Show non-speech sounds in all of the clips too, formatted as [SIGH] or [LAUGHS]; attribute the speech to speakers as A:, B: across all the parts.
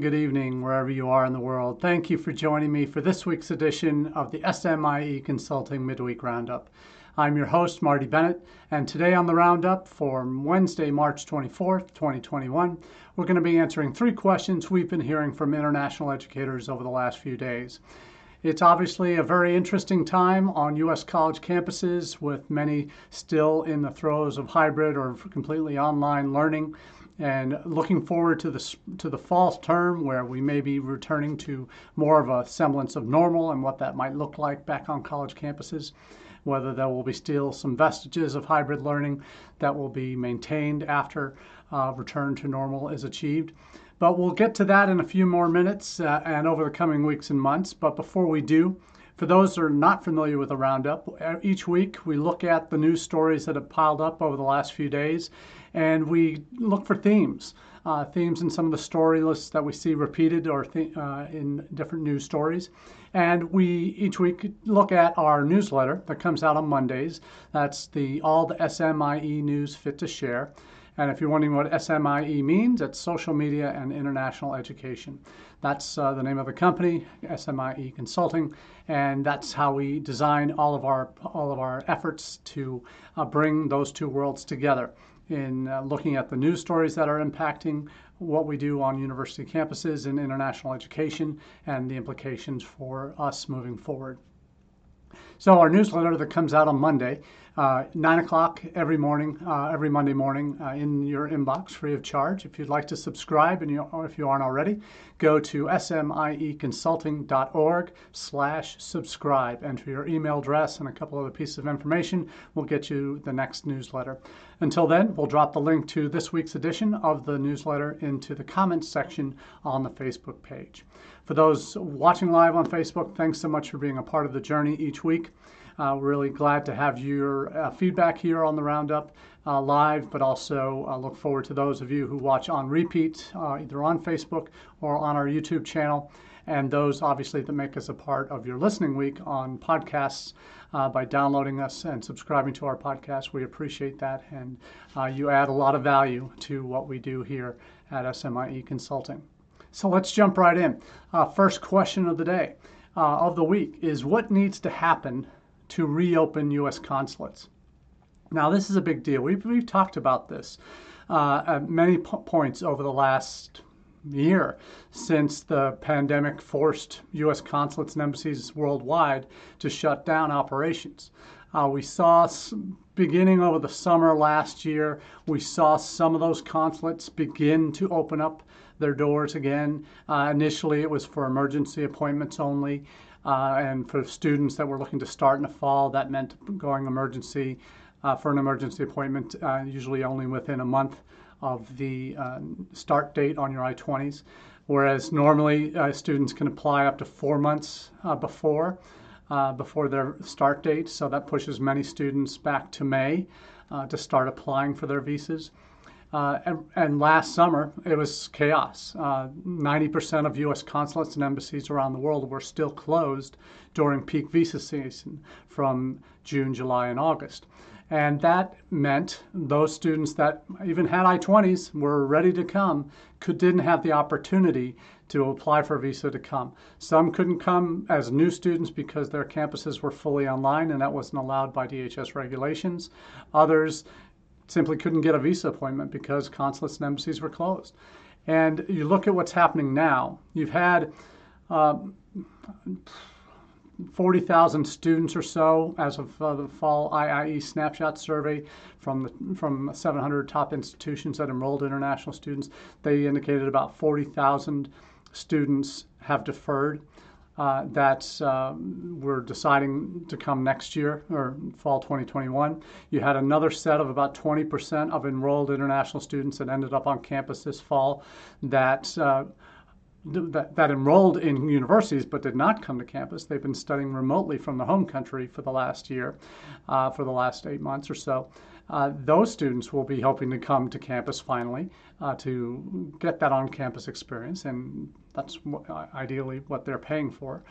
A: Good evening, wherever you are in the world. Thank you for joining me for this week's edition of the SMIE Consulting Midweek Roundup. I'm your host, Marty Bennett, and today on the Roundup for Wednesday, March 24th, 2021, we're going to be answering three questions we've been hearing from international educators over the last few days. It's obviously a very interesting time on U.S. college campuses with many still in the throes of hybrid or completely online learning and looking forward to the to the fall term where we may be returning to more of a semblance of normal and what that might look like back on college campuses whether there will be still some vestiges of hybrid learning that will be maintained after uh, return to normal is achieved. But we'll get to that in a few more minutes uh, and over the coming weeks and months. But before we do for those that are not familiar with the Roundup, each week we look at the news stories that have piled up over the last few days and we look for themes. Uh, themes in some of the story lists that we see repeated or th- uh, in different news stories. And we each week look at our newsletter that comes out on Mondays. That's the all the SMIE news fit to share. And if you're wondering what SMIE means, it's social media and international education. That's uh, the name of the company, SMIE Consulting, and that's how we design all of our all of our efforts to uh, bring those two worlds together in uh, looking at the news stories that are impacting what we do on university campuses in international education and the implications for us moving forward. So our newsletter that comes out on Monday, uh, 9 o'clock every morning, uh, every Monday morning uh, in your inbox free of charge. If you'd like to subscribe, and you, if you aren't already, go to smieconsulting.org slash subscribe. Enter your email address and a couple other pieces of information. We'll get you the next newsletter. Until then, we'll drop the link to this week's edition of the newsletter into the comments section on the Facebook page. For those watching live on Facebook, thanks so much for being a part of the journey each week. Uh, we're really glad to have your uh, feedback here on the Roundup uh, live, but also uh, look forward to those of you who watch on repeat, uh, either on Facebook or on our YouTube channel, and those obviously that make us a part of your listening week on podcasts. Uh, by downloading us and subscribing to our podcast. We appreciate that, and you add a lot of value to what we do here at SMIE Consulting. So let's jump right in. Uh, first question of the day, uh, of the week, is what needs to happen to reopen U.S. consulates? Now, this is a big deal. We've, we've talked about this uh, at many po- points over the last year since the pandemic forced U.S. consulates and embassies worldwide to shut down operations. Uh, we saw beginning over the summer last year, we saw some of those consulates begin to open up their doors again. Uh, initially, it was for emergency appointments only. Uh, and for students that were looking to start in the fall, that meant going emergency uh, for an emergency appointment, uh, usually only within a month of the uh, start date on your I-20s. Whereas normally uh, students can apply up to four months before. before their start date, so that pushes many students back to May to start applying for their visas. Uh, and, and, last summer, it was chaos. Uh, 90% of U.S. consulates and embassies around the world were still closed during peak visa season from June, July, and August. And that meant those students that even had I 20s were ready to come could, didn't have the opportunity to apply for a visa to come. Some couldn't come as new students because their campuses were fully online and that wasn't allowed by DHS regulations. Others simply couldn't get a visa appointment because consulates and embassies were closed. And you look at what's happening now. You've had uh, 40,000 students or so as of uh, the fall IIE snapshot survey from the, from 700 top institutions that enrolled international students. They indicated about 40,000 students have deferred uh, that um, we're deciding to come next year or fall 2021. You had another set of about 20% of enrolled international students that ended up on campus this fall that. Uh, that, that, enrolled in universities but did not come to campus. They've been studying remotely from the home country for the last year, uh, for the last eight months or so. Uh, those students will be hoping to come to campus finally uh, to get that on campus experience, and that's ideally what they're paying for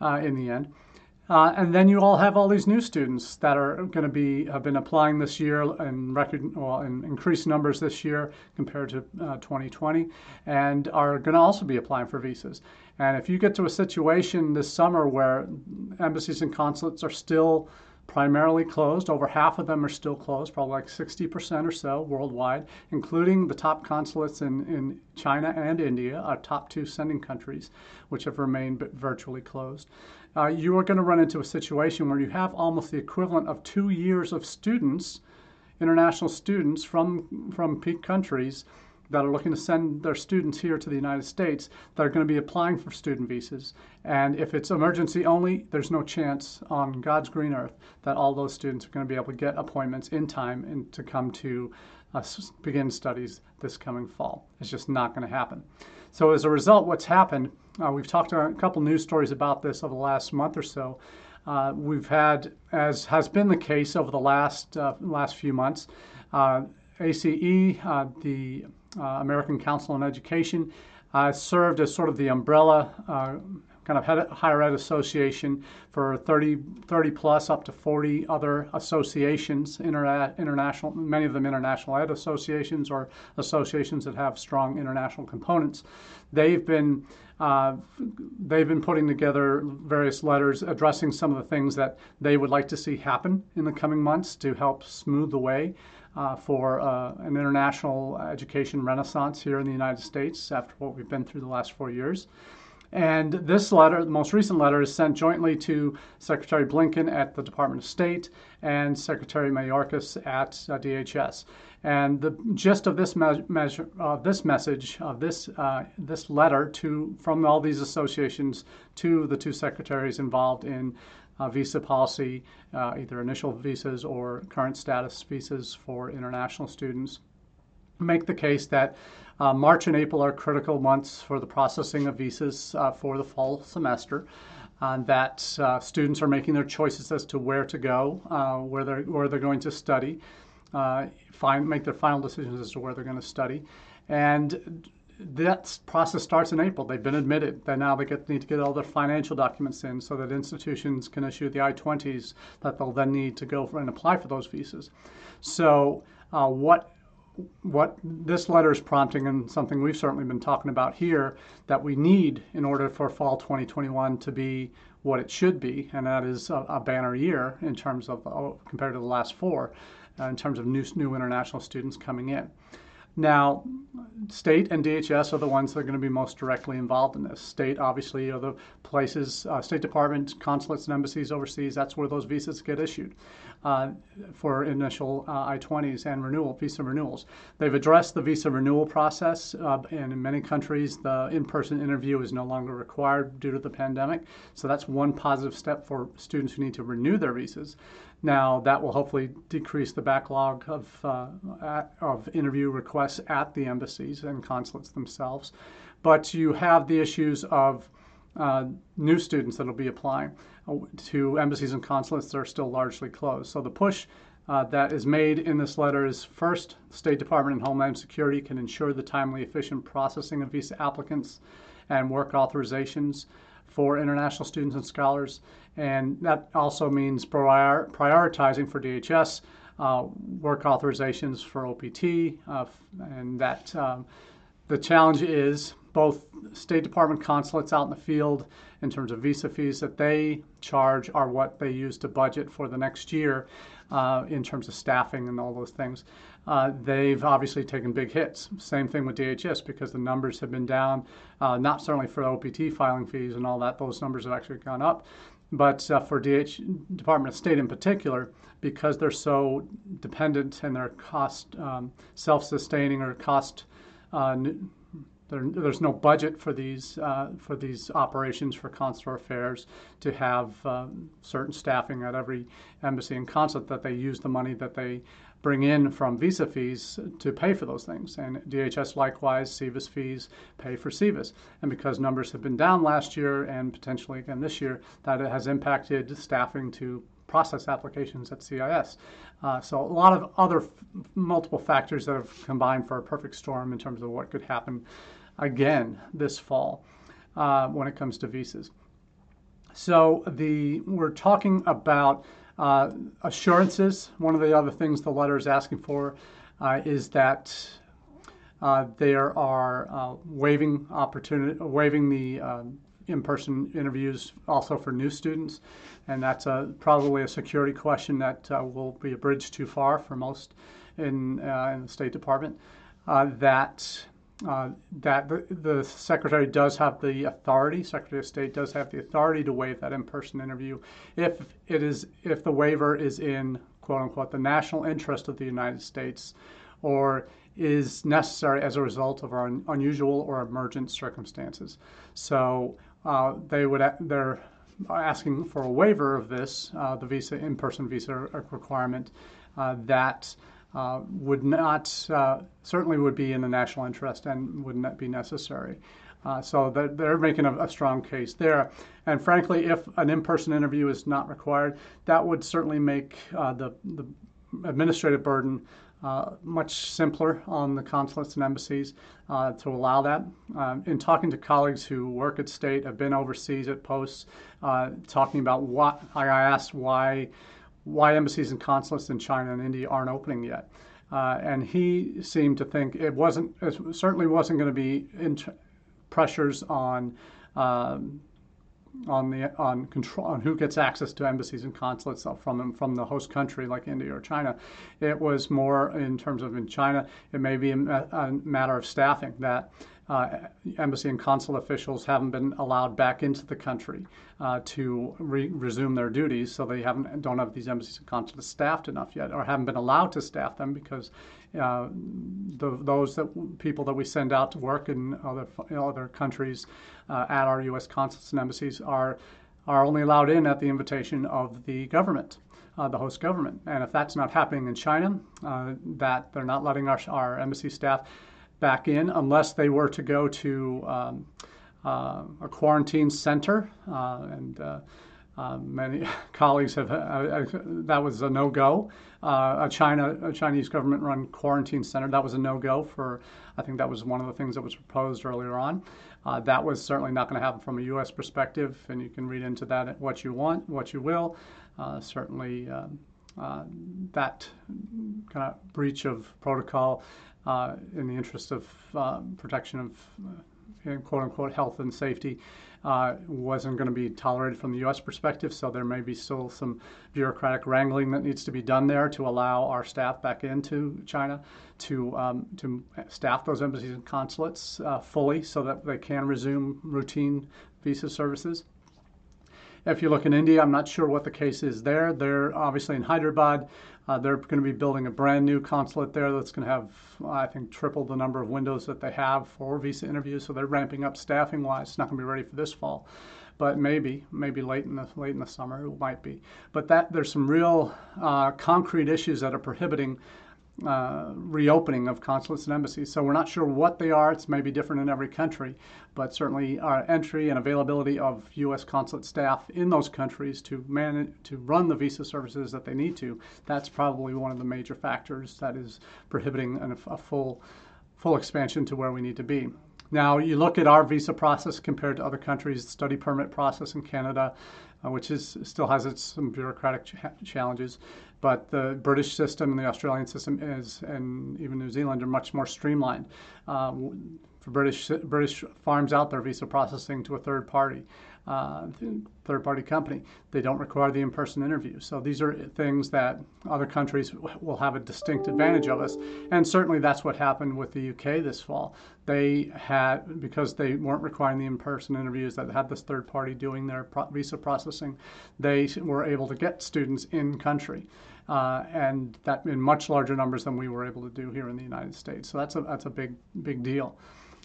A: uh, in the end. Uh, and then you all have all these new students that are going to be have been applying this year in record well in increased numbers this year compared to uh, 2020, and are going to also be applying for visas. And if you get to a situation this summer where embassies and consulates are still primarily closed. Over half of them are still closed, probably like 60% or so worldwide, including the top consulates in, in China and India, our top two sending countries, which have remained virtually closed uh, you are going to run into a situation where you have almost the equivalent of two years of students, international students from, from peak countries that are looking to send their students here to the United States that are going to be applying for student visas. And if it's emergency only, there's no chance on God's green earth that all those students are going to be able to get appointments in time and to come to uh, begin studies this coming fall. It's just not going to happen. So as a result, what's happened uh, we've talked a couple news stories about this over the last month or so. Uh, we've had, as has been the case over the last uh, last few months, uh, ACE, uh, the American Council on Education, I served as sort of the umbrella kind of higher ed association for 30, 30 plus up to 40 other associations, interna- international, many of them international ed associations or associations that have strong international components. They've been uh, they've been putting together various letters addressing some of the things that they would like to see happen in the coming months to help smooth the way uh, for uh, an international education renaissance here in the United States after what we've been through the last four years. And this letter, the most recent letter, is sent jointly to Secretary Blinken at the Department of State and Secretary Mayorkas at uh, DHS. And the gist of this me- measure, uh, this message, of this uh, this letter to from all these associations to the two secretaries involved in visa policy, uh, either initial visas or current status visas for international students, make the case that uh, March and April are critical months for the processing of visas uh, for the fall semester. Uh, that uh, students are making their choices as to where to go, uh, where they're where they're going to study, uh, find make their final decisions as to where they're going to study, and that process starts in April. They've been admitted. They now they get, need to get all their financial documents in so that institutions can issue the I-20s that they'll then need to go and apply for those visas. So what what this letter is prompting, and something we've certainly been talking about here, that we need in order for fall 2021 to be what it should be, and that is a, a banner year in terms of oh, compared to the last four, uh, in terms of new new international students coming in. Now, state and DHS are the ones that are going to be most directly involved in this. State, obviously, are the places, uh, State Department, consulates, and embassies overseas, that's where those visas get issued uh, for initial uh, I 20s and renewal, visa renewals. They've addressed the visa renewal process, uh, and in many countries, the in person interview is no longer required due to the pandemic. So that's one positive step for students who need to renew their visas. Now, that will hopefully decrease the backlog of, uh, at, of interview requests at the embassies and consulates themselves. But you have the issues of uh, new students that will be applying uh, to embassies and consulates that are still largely closed. So the push uh, that is made in this letter is first, the State Department and Homeland Security can ensure the timely, efficient processing of visa applicants and work authorizations for international students and scholars. And that also means prior, prioritizing for DHS uh, work authorizations for OPT. Uh, and that um, the challenge is both State Department consulates out in the field in terms of visa fees that they charge are what they use to budget for the next year uh, in terms of staffing and all those things. Uh, they've obviously taken big hits. Same thing with DHS because the numbers have been down, uh, not certainly for OPT filing fees and all that, those numbers have actually gone up. But uh, for DH, Department of State in particular, because they're so dependent and they're cost um, self sustaining or cost uh, there, there's no budget for these uh, for these operations for consular affairs to have um, certain staffing at every embassy and consulate that they use the money that they bring in from visa fees to pay for those things. And DHS likewise, SEVIS fees pay for SEVIS. And because numbers have been down last year and potentially again this year, that has impacted staffing to process applications at CIS. Uh, so a lot of other multiple factors that have combined for a perfect storm in terms of what could happen again this fall uh, when it comes to visas. So the we're talking about uh, assurances. One of the other things the letter is asking for uh, is that uh, there are uh, waiving opportunity, waiving the um, in-person interviews also for new students, and that's a, probably a security question that uh, will be a bridge too far for most in, uh, in the State Department. that uh, that the, the, secretary does have the authority, Secretary of State does have the authority to waive that in-person interview if it is if the waiver is in quote unquote the national interest of the United States or is necessary as a result of our un- unusual or emergent circumstances. So uh, they would they're asking for a waiver of this, uh, the visa in-person visa requirement uh, that uh, would not uh, certainly would be in the national interest and would not be necessary. Uh, so they're, they're making a, a, strong case there. And frankly, if an in-person interview is not required, that would certainly make uh, the, the administrative burden uh, much simpler on the consulates and embassies uh, to allow that. Um, in talking to colleagues who work at state, have been overseas at posts, talking about what I asked why why embassies and consulates in China and India aren't opening yet. Uh, and he seemed to think it wasn't, it certainly wasn't going to be pressures on um, on the on control on who gets access to embassies and consulates from from the host country like India or China. It was more in terms of in China. It may be a, a matter of staffing that uh, embassy and consular officials haven't been allowed back into the country uh, to re- resume their duties, so they haven't don't have these embassies and consulates staffed enough yet, or haven't been allowed to staff them because uh, the, those that people that we send out to work in other other countries uh, at our U.S. consulates and embassies are are only allowed in at the invitation of the government. Uh, the host government. And if that's not happening in China, uh, that they're not letting our, our embassy staff back in unless they were to go to um, uh, a quarantine center. Uh, and uh, uh many [LAUGHS] colleagues have, uh, uh, that was a no go. a China, a Chinese government run quarantine center, that was a no go for, I think that was one of the things that was proposed earlier on. that was certainly not going to happen from a U.S. perspective, and you can read into that what you want, what you will. certainly, um, uh, that kind of breach of protocol uh, in the interest of uh, protection of uh, quote unquote health and safety uh, wasn't going to be tolerated from the U.S. perspective. So there may be still some bureaucratic wrangling that needs to be done there to allow our staff back into China to um, to staff those embassies and consulates fully so that they can resume routine visa services. If you look in India, I'm not sure what the case is there. They're obviously in Hyderabad. Uh, they're going to be building a brand new consulate there that's going to have, I think, triple the number of windows that they have for visa interviews. So they're ramping up staffing wise. It's not going to be ready for this fall, but maybe, maybe late in the late in the summer it might be. But that there's some real uh, concrete issues that are prohibiting uh, reopening of consulates and embassies. So we're not sure what they are. It's maybe different in every country, but certainly our entry and availability of U.S. consulate staff in those countries to manage to run the visa services that they need to. That's probably one of the major factors that is prohibiting an, a full full expansion to where we need to be. Now, you look at our visa process compared to other countries, the study permit process in Canada, uh, which is still has its some bureaucratic ch- challenges. But the British system and the Australian system is, and even New Zealand, are much more streamlined. Uh, for British British farms out their visa processing to a third party uh, third party company. They don't require the in person interview. So these are things that other countries will have a distinct advantage of us. And certainly that's what happened with the UK this fall. They had, because they weren't requiring the in person interviews, that had this third party doing their visa processing, they were able to get students in country. Uh, and that in much larger numbers than we were able to do here in the United States. So that's a that's a big big deal.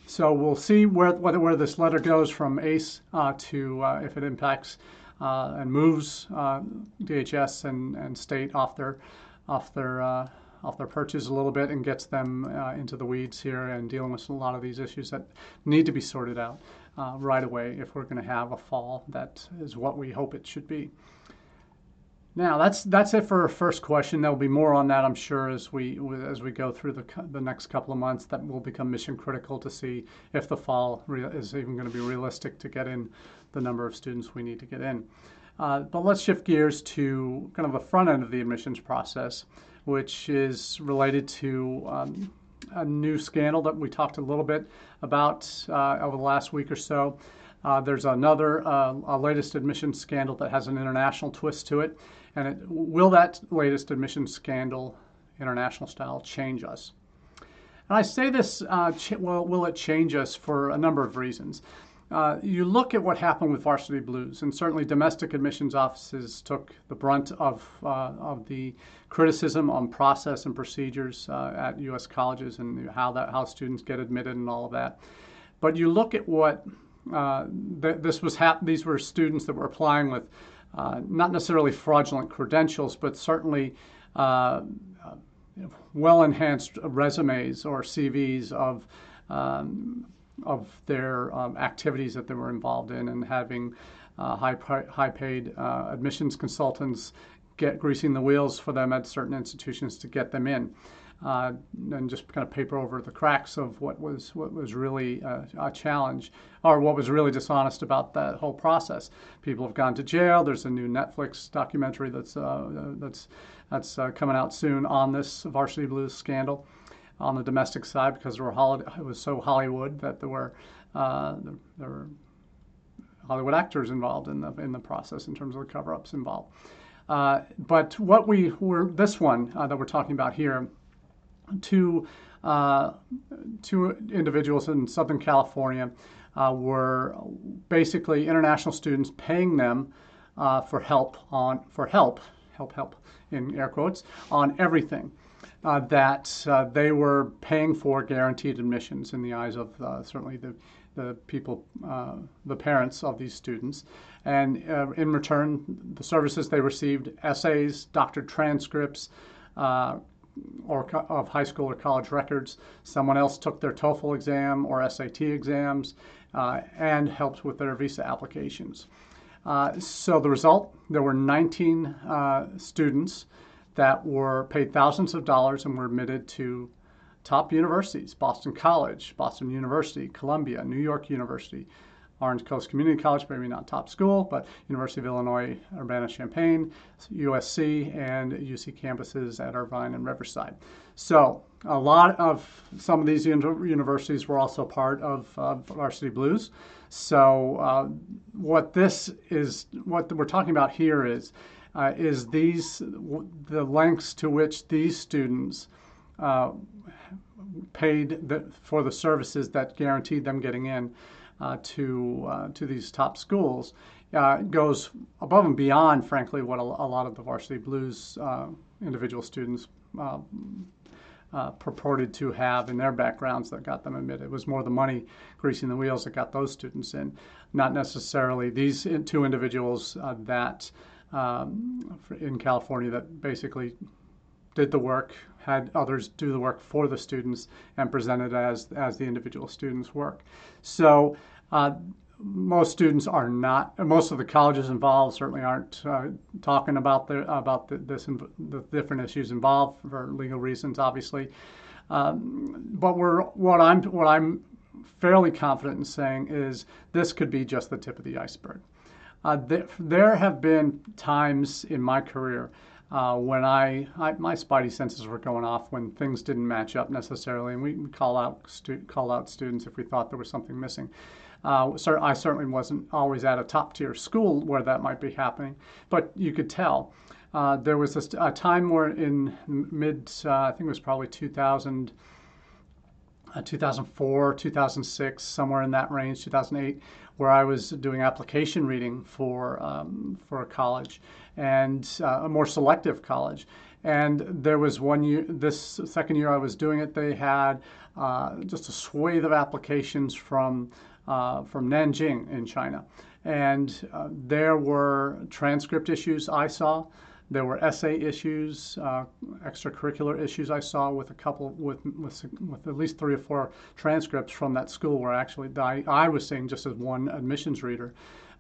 A: So we'll see where, where, where this letter goes from ACE uh, to uh, if it impacts uh, and moves uh, DHS and, and state off their off their uh, off their perches a little bit and gets them uh, into the weeds here and dealing with a lot of these issues that need to be sorted out right away if we're going to have a fall that is what we hope it should be. Now that's that's it for our first question. There'll be more on that, I'm sure, as we as we go through the the next couple of months. That will become mission critical to see if the fall is even going to be realistic to get in the number of students we need to get in. Uh, but let's shift gears to kind of the front end of the admissions process, which is related to um, a new scandal that we talked a little bit about uh, over the last week or so. Uh, there's another, uh, a latest admissions scandal that has an international twist to it. And it, will that latest admissions scandal, international style, change us? And I say this, uh, ch- well, will it change us for a number of reasons? Uh, you look at what happened with Varsity Blues, and certainly domestic admissions offices took the brunt of, uh, of the criticism on process and procedures uh, at U.S. colleges and how that how students get admitted and all of that. But you look at what uh, th- this was hap- these were students that were applying with not necessarily fraudulent credentials, but certainly uh, well enhanced resumes or CVs of um, of their um, activities that they were involved in and having uh, high, high paid uh, admissions consultants get greasing the wheels for them at certain institutions to get them in. Uh, and just kind of paper over the cracks of what was what was really a, a, challenge, or what was really dishonest about that whole process. People have gone to jail. There's a new Netflix documentary that's uh, that's that's uh, coming out soon on this Varsity Blues scandal on the domestic side because there were it was so Hollywood that there were uh, there, were Hollywood actors involved in the in the process in terms of the cover-ups involved. Uh, but what we were this one uh, that we're talking about here, two uh, two individuals in Southern California uh, were basically international students paying them uh, for help on for help help help in air quotes on everything uh, that uh, they were paying for guaranteed admissions in the eyes of uh, certainly the, the people, uh, the parents of these students. And uh, in return, the services they received essays, doctored transcripts, uh, or of high school or college records. Someone else took their TOEFL exam or SAT exams uh, and helped with their visa applications. Uh, so the result, there were 19 uh, students that were paid thousands of dollars and were admitted to top universities Boston College, Boston University, Columbia, New York University, Orange Coast Community College, maybe not top school, but University of Illinois Urbana-Champaign, USC, and UC campuses at Irvine and Riverside. So a lot of some of these universities were also part of uh, Varsity Blues. So uh, what this is, what we're talking about here is uh, is these the lengths to which these students uh, paid the, for the services that guaranteed them getting in uh, to uh, to these top schools uh, goes above and beyond, frankly, what a, a lot of the Varsity Blues uh, individual students. purported to have in their backgrounds that got them admitted. It was more the money greasing the wheels that got those students in, not necessarily these two individuals that um, in California that basically did the work, had others do the work for the students, and presented as as the individual students' work. So. Uh, most students are not. Most of the colleges involved certainly aren't uh, talking about the about the, this the different issues involved for legal reasons, obviously. Um, but we're what I'm what I'm fairly confident in saying is this could be just the tip of the iceberg. Uh, th- there have been times in my career uh, when I, I, my spidey senses were going off when things didn't match up necessarily, and we call out stu- call out students if we thought there was something missing. Uh, so I certainly wasn't always at a top tier school where that might be happening, but you could tell. Uh, there was a, a, time where in mid, uh, I think it was probably 2000, uh, 2004, 2006, somewhere in that range, 2008, where I was doing application reading for um, for a college and uh, a more selective college. And there was one year, this second year I was doing it, they had uh, just a swathe of applications from uh, from Nanjing in China, and uh, there were transcript issues I saw. There were essay issues, uh, extracurricular issues I saw with a couple, with, with, with at least three or four transcripts from that school where actually I, I was seeing just as one admissions reader.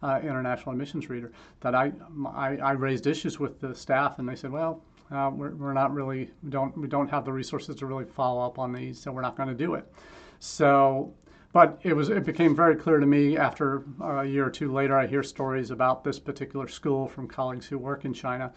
A: Uh, international admissions reader that I, I, I raised issues with the staff and they said well uh, we're, we're not really we don't we don't have the resources to really follow up on these so we're not going to do it so but it was it became very clear to me after a year or two later. I hear stories about this particular school from colleagues who work in China.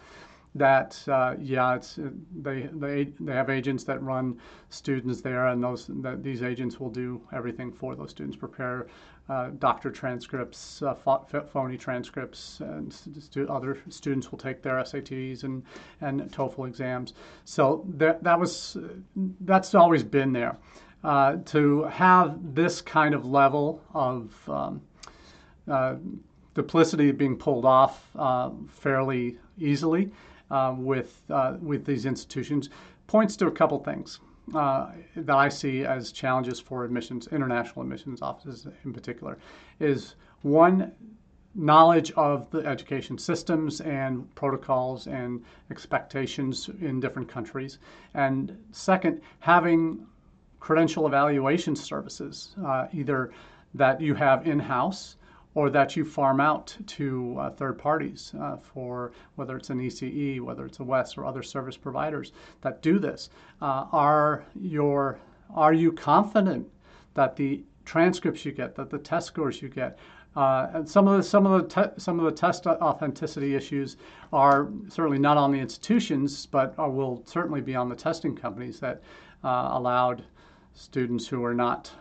A: That uh, yeah, it's they they they have agents that run students there, and those that these agents will do everything for those students, prepare uh, doctor transcripts, uh, phony transcripts, and stu- other students will take their SATs and, and TOEFL exams. So that, that was that's always been there uh, to have this kind of level of um, uh, duplicity being pulled off uh, fairly easily uh, with uh, with these institutions points to a couple things uh, that I see as challenges for admissions, international admissions offices in particular, is one knowledge of the education systems and protocols and expectations in different countries. And second, having credential evaluation services, uh, either that you have in house or that you farm out to uh, third parties uh, for whether it's an ECE, whether it's a WES or other service providers that do this. Uh, are your are you confident that the transcripts you get, that the test scores you get, uh, and some of the some of the te- some of the test authenticity issues are certainly not on the institutions, but uh, will certainly be on the testing companies that uh, allowed students who are not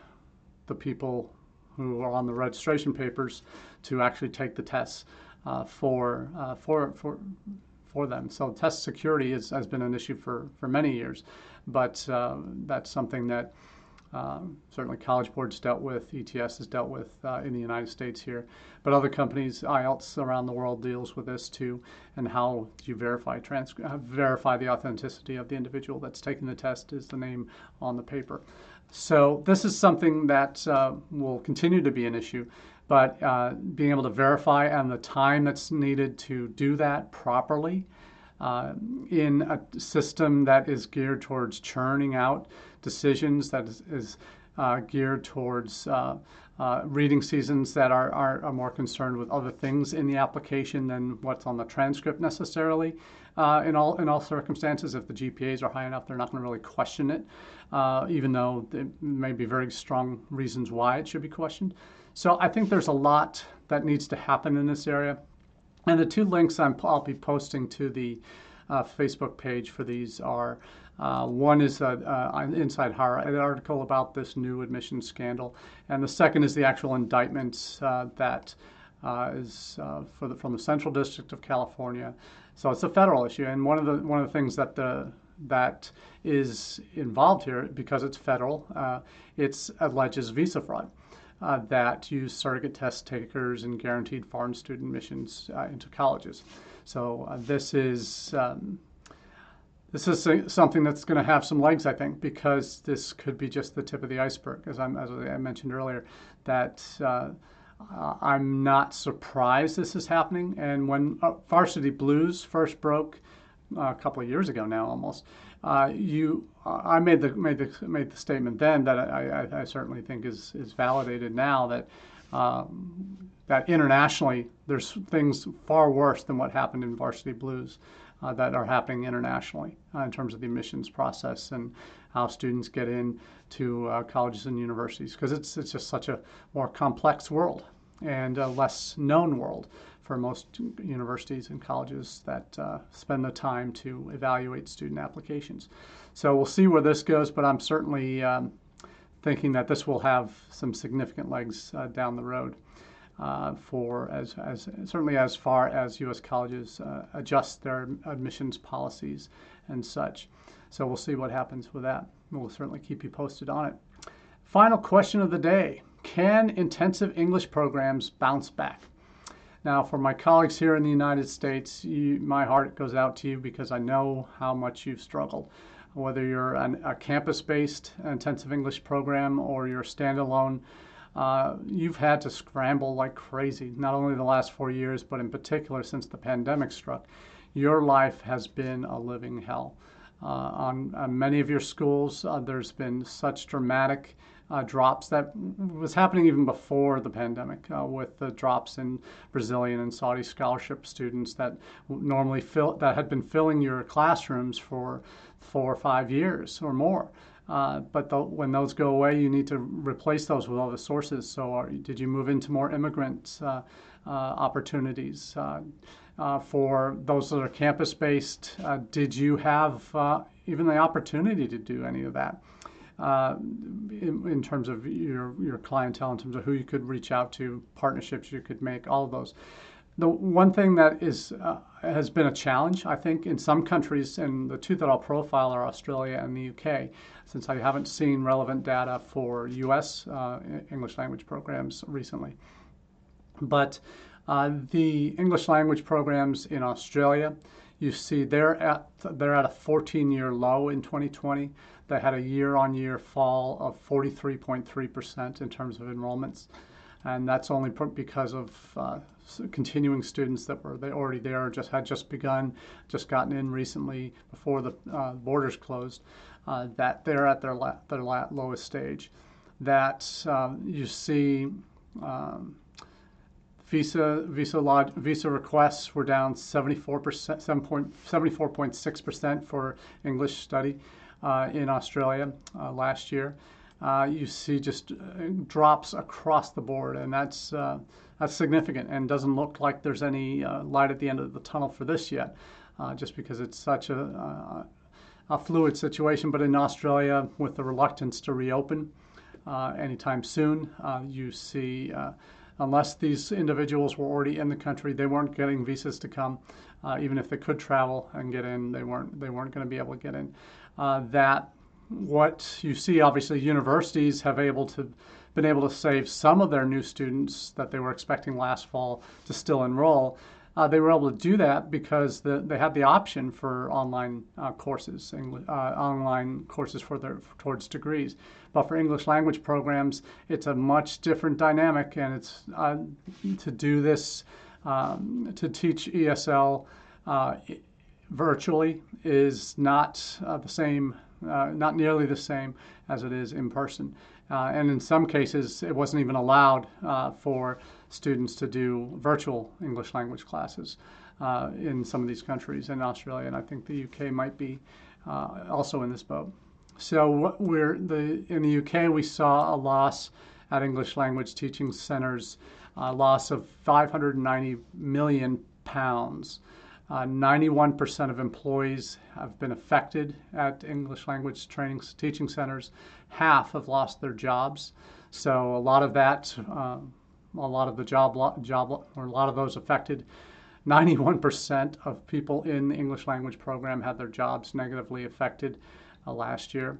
A: the people who are on the registration papers to actually take the tests uh, for, uh, for, for, for them. So test security is, has been an issue for, for many years, but uh, that's something that um, certainly College Board's dealt with, ETS has dealt with uh, in the United States here, but other companies, IELTS around the world deals with this too, and how you verify trans- uh, verify the authenticity of the individual that's taking the test is the name on the paper. So this is something that uh, will continue to be an issue, but uh, being able to verify and the time that's needed to do that properly uh, in a system that is geared towards churning out decisions, that is, is uh, geared towards uh, uh, reading seasons that are, are, are, more concerned with other things in the application than what's on the transcript necessarily. Uh, in all in all circumstances, if the GPAs are high enough, they're not going to really question it, uh, even though there may be very strong reasons why it should be questioned. So I think there's a lot that needs to happen in this area. And the two links i will be posting to the uh, Facebook page for these are uh, one is an Inside Higher Ed article about this new admission scandal, and the second is the actual indictment uh, that uh, is uh, the, from the Central District of California. So it's a federal issue, and one of the one of the things that the that is involved here because it's federal, uh, it alleges visa fraud uh, that use surrogate test takers and guaranteed foreign student admissions uh, into colleges. So uh, this is um, this is something that's going to have some legs, I think, because this could be just the tip of the iceberg, as, I'm, as I mentioned earlier. That uh, I'm not surprised this is happening. And when uh, Varsity Blues first broke uh, a couple of years ago now, almost, uh, you, I made the made the made the statement then that I, I, I certainly think is is validated now that that internationally there's things far worse than what happened in Varsity Blues uh, that are happening internationally uh, in terms of the admissions process and how students get into uh, colleges and universities because it's it's just such a more complex world and a less known world for most universities and colleges that uh, spend the time to evaluate student applications. So we'll see where this goes, but I'm certainly um, thinking that this will have some significant legs uh, down the road. Uh, for as, as certainly as far as U.S. colleges uh, adjust their admissions policies and such. So we'll see what happens with that. We'll certainly keep you posted on it. Final question of the day: Can intensive English programs bounce back? Now, for my colleagues here in the United States, you, my heart goes out to you because I know how much you've struggled. Whether you're an, a campus based intensive English program or you're standalone, uh, you've had to scramble like crazy, not only the last four years, but in particular since the pandemic struck. your life has been a living hell. Uh, on, on, many of your schools, uh, there's been such dramatic uh, drops that was happening even before the pandemic uh, with the drops in Brazilian and Saudi scholarship students that normally fill, that had been filling your classrooms for four or five years or more. Uh, but the, when those go away, you need to replace those with other sources. So, are, did you move into more immigrant uh, uh, opportunities? Uh, for those that are campus based, did you have even the opportunity to do any of that? Uh, in, in, terms of your, your clientele, in terms of who you could reach out to, partnerships you could make, all of those. The one thing that is uh, has been a challenge, I think, in some countries, and the two that I'll profile are Australia and the UK, since I haven't seen relevant data for U.S. Uh, English language programs recently. But uh, the English language programs in Australia, you see they're at they're at a 14-year low in 2020. They had a year-on-year fall of 43.3% in terms of enrollments, and that's only because of uh, continuing students that were they already there, just had just begun, just gotten in recently before the uh, borders closed. Uh, that they're at their la- their la- lowest stage. That um, you see. Um, Visa visa log, visa requests were down 74 percent, 74.6 percent for English study in Australia uh, last year. Uh, you see just drops across the board, and that's that's significant and doesn't look like there's any light at the end of the tunnel for this yet, just because it's such a, a fluid situation. But in Australia, with the reluctance to reopen uh, anytime soon, uh, you see, uh, unless these individuals were already in the country, they weren't getting visas to come. even if they could travel and get in, they weren't they weren't going to be able to get in uh, that what you see, obviously, universities have able to been able to save some of their new students that they were expecting last fall to still enroll. Uh, they were able to do that because the, they had the option for online uh, courses, English, uh, online courses for their towards degrees. But for English language programs, it's a much different dynamic, and it's uh, to do this um, to teach ESL uh, virtually is not uh, the same, uh, not nearly the same as it is in person. Uh, and in some cases, it wasn't even allowed uh, for students to do virtual English language classes uh, in some of these countries, in Australia, and I think the UK might be uh, also in this boat. So we're the in the UK we saw a loss at English language teaching centers, a loss of 590 million pounds. Uh, 91% of employees have been affected at English language training teaching centers. Half have lost their jobs. So a lot of that, uh, a lot of the job, job, or a lot of those affected. 91% of people in the English language program had their jobs negatively affected uh, last year,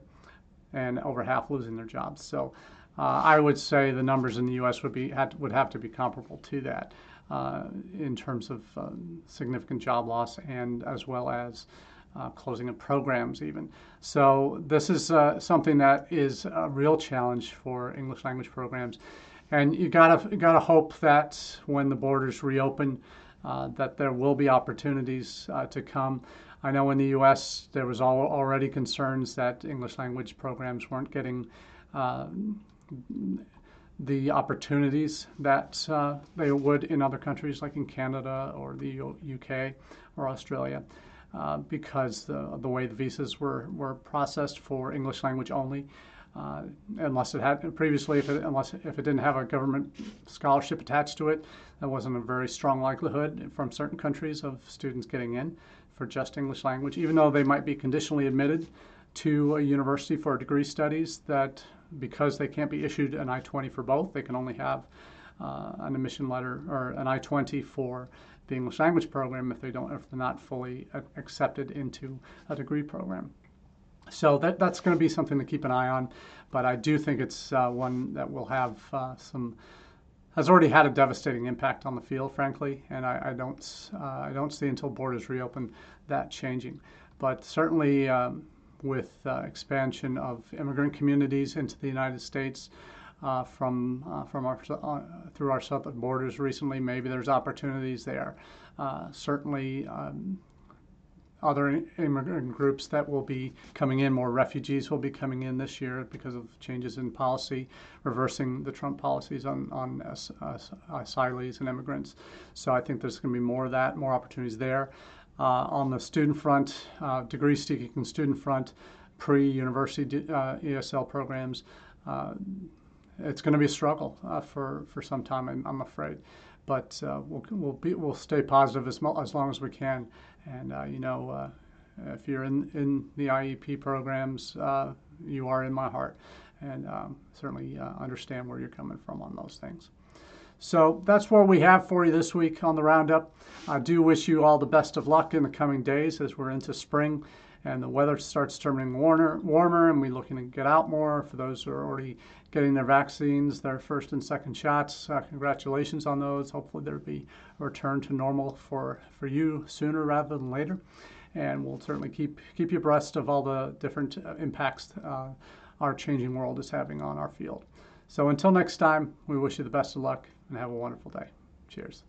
A: and over half losing their jobs. So uh, I would say the numbers in the U.S. would be would have to be comparable to that in terms of um, significant job loss and as well as uh, closing of programs even. So this is uh, something that is a real challenge for English language programs. And you gotta, gotta hope that when the borders reopen, uh, that there will be opportunities uh, to come. I know in the U.S. there was already concerns that English language programs weren't getting uh, the opportunities that uh, they would in other countries like in Canada or the UK or Australia. Uh, because the, the way the visas were, were processed for English language only, uh, unless it had previously, if it, unless if it didn't have a government scholarship attached to it, there wasn't a very strong likelihood from certain countries of students getting in for just English language, even though they might be conditionally admitted to a university for degree studies that because they can't be issued an I-20 for both, they can only have uh, an admission letter or an I-20 for the English language program if they don't if they're not fully accepted into a degree program. So that that's going to be something to keep an eye on, but I do think it's uh, one that will have uh, some has already had a devastating impact on the field, frankly, and I, I don't uh, I don't see until borders reopen that changing. But certainly. Um, with uh, expansion of immigrant communities into the United States uh, from uh, from our uh, through our southern borders recently. Maybe there's opportunities there. Uh, certainly, um, other immigrant groups that will be coming in. More refugees will be coming in this year because of changes in policy, reversing the Trump policies on, on asylees and immigrants. So I think there's going to be more of that, more opportunities there. Uh, on the student front, uh, degree seeking student front, pre university uh, ESL programs, uh, it's going to be a struggle uh, for, for some time, I'm, I'm afraid. But we'll, we'll, be, we'll stay positive as, as long as we can. And, you know, if you're in, in the IEP programs, you are in my heart. And um, certainly understand where you're coming from on those things. So that's what we have for you this week on the Roundup. I do wish you all the best of luck in the coming days as we're into spring and the weather starts turning warmer, warmer and we're looking to get out more. For those who are already getting their vaccines, their first and second shots, uh, congratulations on those. Hopefully there'll be a return to normal for, for you sooner rather than later. And we'll certainly keep, keep you abreast of all the different uh, impacts uh, our changing world is having on our field. So until next time, we wish you the best of luck and have a wonderful day. Cheers.